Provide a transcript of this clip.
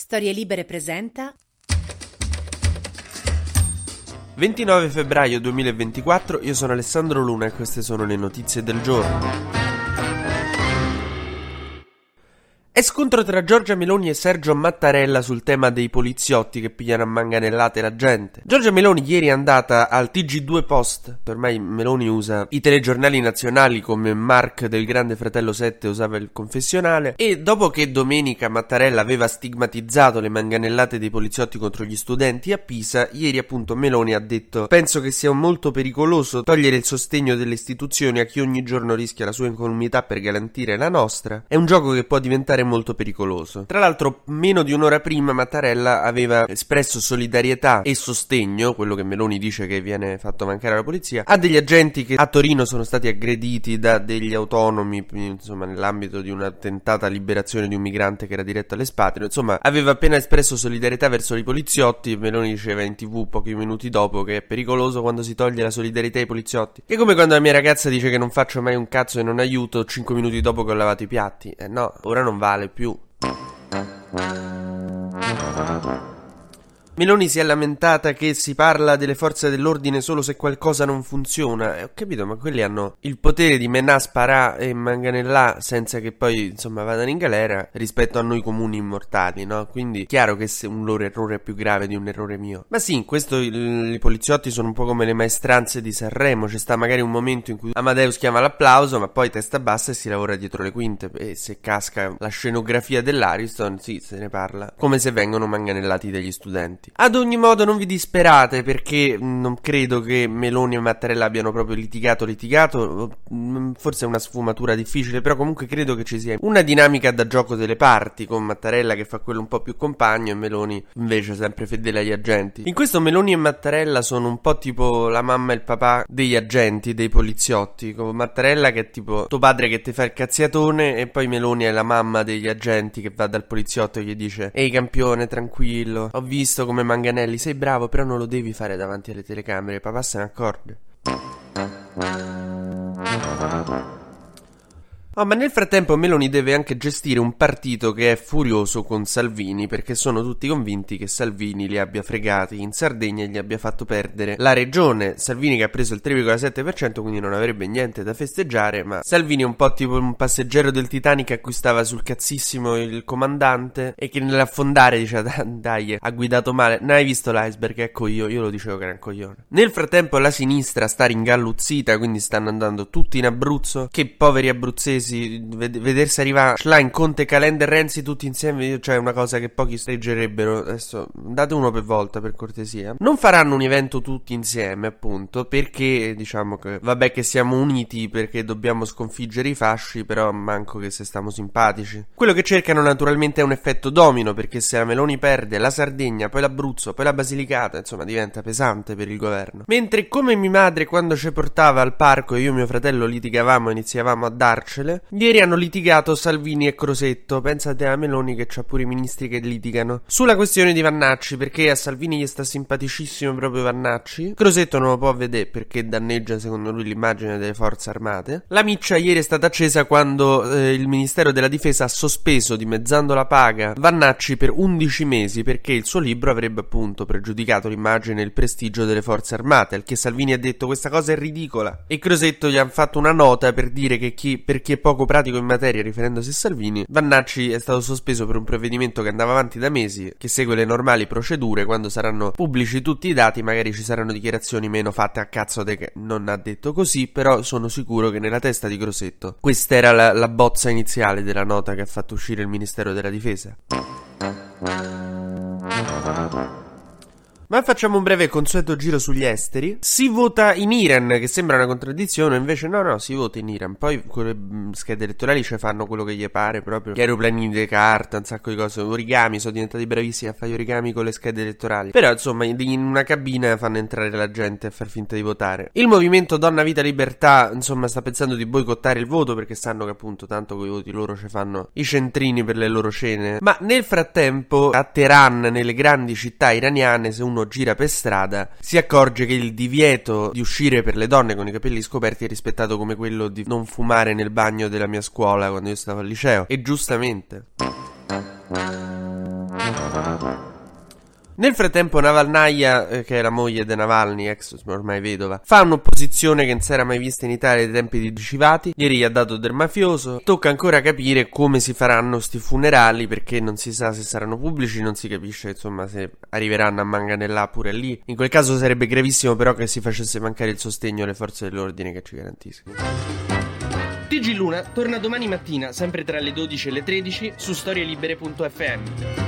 Storie Libere presenta 29 febbraio 2024, io sono Alessandro Luna e queste sono le notizie del giorno. È scontro tra Giorgia Meloni e Sergio Mattarella sul tema dei poliziotti che pigliano a manganellate la gente. Giorgia Meloni ieri è andata al TG2 Post, ormai Meloni usa i telegiornali nazionali come Mark del Grande Fratello 7 usava il confessionale e dopo che domenica Mattarella aveva stigmatizzato le manganellate dei poliziotti contro gli studenti a Pisa, ieri appunto Meloni ha detto penso che sia molto pericoloso togliere il sostegno delle istituzioni a chi ogni giorno rischia la sua incolumità per garantire la nostra. È un gioco che può diventare molto pericoloso. Tra l'altro, meno di un'ora prima Mattarella aveva espresso solidarietà e sostegno, quello che Meloni dice che viene fatto mancare alla polizia, a degli agenti che a Torino sono stati aggrediti da degli autonomi, insomma, nell'ambito di una tentata liberazione di un migrante che era diretto all'espatrio. Insomma, aveva appena espresso solidarietà verso i poliziotti. Meloni diceva in tv pochi minuti dopo che è pericoloso quando si toglie la solidarietà ai poliziotti. Che come quando la mia ragazza dice che non faccio mai un cazzo e non aiuto 5 minuti dopo che ho lavato i piatti. Eh no, ora non vale più. Meloni si è lamentata che si parla delle forze dell'ordine solo se qualcosa non funziona. Eh, ho capito, ma quelli hanno il potere di menà, sparà e manganellà senza che poi, insomma, vadano in galera rispetto a noi comuni immortali, no? Quindi, chiaro che se un loro errore è più grave di un errore mio. Ma sì, in questo il, i poliziotti sono un po' come le maestranze di Sanremo. C'è sta magari un momento in cui Amadeus chiama l'applauso, ma poi testa bassa e si lavora dietro le quinte. E se casca la scenografia dell'Ariston, sì, se ne parla. Come se vengono manganellati degli studenti. Ad ogni modo non vi disperate perché non credo che Meloni e Mattarella abbiano proprio litigato litigato, forse è una sfumatura difficile, però comunque credo che ci sia una dinamica da gioco delle parti con Mattarella che fa quello un po' più compagno e Meloni invece sempre fedele agli agenti. In questo Meloni e Mattarella sono un po' tipo la mamma e il papà degli agenti, dei poliziotti, con Mattarella che è tipo tuo padre che ti fa il cazziatone e poi Meloni è la mamma degli agenti che va dal poliziotto e gli dice ehi campione tranquillo, ho visto come come Manganelli, sei bravo, però non lo devi fare davanti alle telecamere, papà se ne accorge. Oh, ma nel frattempo Meloni deve anche gestire un partito che è furioso con Salvini perché sono tutti convinti che Salvini li abbia fregati in Sardegna e gli abbia fatto perdere la regione. Salvini che ha preso il 3,7% quindi non avrebbe niente da festeggiare, ma Salvini è un po' tipo un passeggero del Titanic a cui stava sul cazzissimo il comandante e che nell'affondare dice dai ha guidato male, non hai visto l'iceberg, ecco io, io lo dicevo che era un coglione. Nel frattempo la sinistra sta ringalluzzita quindi stanno andando tutti in Abruzzo, che poveri abruzzesi Renzi, ved- vedersi arrivare Schlein, Conte, Calenda e Renzi tutti insieme, cioè una cosa che pochi streggerebbero. Adesso date uno per volta per cortesia. Non faranno un evento tutti insieme, appunto, perché diciamo che vabbè che siamo uniti perché dobbiamo sconfiggere i fasci, però manco che se stiamo simpatici. Quello che cercano naturalmente è un effetto domino, perché se la Meloni perde la Sardegna, poi l'Abruzzo, poi la Basilicata, insomma, diventa pesante per il governo. Mentre come mia madre quando ci portava al parco e io e mio fratello litigavamo e iniziavamo a darcele, Ieri hanno litigato Salvini e Crosetto. Pensate a Meloni che c'ha pure i ministri che litigano. Sulla questione di Vannacci, perché a Salvini gli sta simpaticissimo proprio Vannacci. Crosetto non lo può vedere perché danneggia secondo lui l'immagine delle forze armate. La miccia ieri è stata accesa quando eh, il Ministero della Difesa ha sospeso, dimezzando la paga, Vannacci per 11 mesi perché il suo libro avrebbe appunto pregiudicato l'immagine e il prestigio delle forze armate. Al che Salvini ha detto questa cosa è ridicola. E Crosetto gli ha fatto una nota per dire che chi, per chi è poco pratico in materia riferendosi a Salvini, Vannacci è stato sospeso per un provvedimento che andava avanti da mesi, che segue le normali procedure, quando saranno pubblici tutti i dati magari ci saranno dichiarazioni meno fatte a cazzo de che non ha detto così, però sono sicuro che nella testa di Grosetto questa era la, la bozza iniziale della nota che ha fatto uscire il Ministero della Difesa. Ma facciamo un breve consueto giro sugli esteri. Si vota in Iran, che sembra una contraddizione, invece no, no, si vota in Iran. Poi con le mm, schede elettorali cioè fanno quello che gli pare proprio. Gli aeroplanini di carta, un sacco di cose. Origami, sono diventati bravissimi a fare origami con le schede elettorali. Però insomma, in una cabina fanno entrare la gente a far finta di votare. Il movimento Donna Vita Libertà, insomma, sta pensando di boicottare il voto perché sanno che appunto tanto con i voti loro ci fanno i centrini per le loro cene. Ma nel frattempo, a Teheran, nelle grandi città iraniane, se uno gira per strada, si accorge che il divieto di uscire per le donne con i capelli scoperti è rispettato come quello di non fumare nel bagno della mia scuola quando io stavo al liceo. E giustamente. Nel frattempo Navalnaya, eh, che è la moglie di Navalny, ex ormai vedova, fa un'opposizione che non si era mai vista in Italia ai tempi di Civati. Ieri gli ha dato del mafioso. Tocca ancora capire come si faranno sti funerali perché non si sa se saranno pubblici, non si capisce insomma se arriveranno a manganellà pure lì. In quel caso sarebbe gravissimo però che si facesse mancare il sostegno alle forze dell'ordine che ci garantiscono. TG Luna torna domani mattina, sempre tra le 12 e le 13, su storielibere.fm.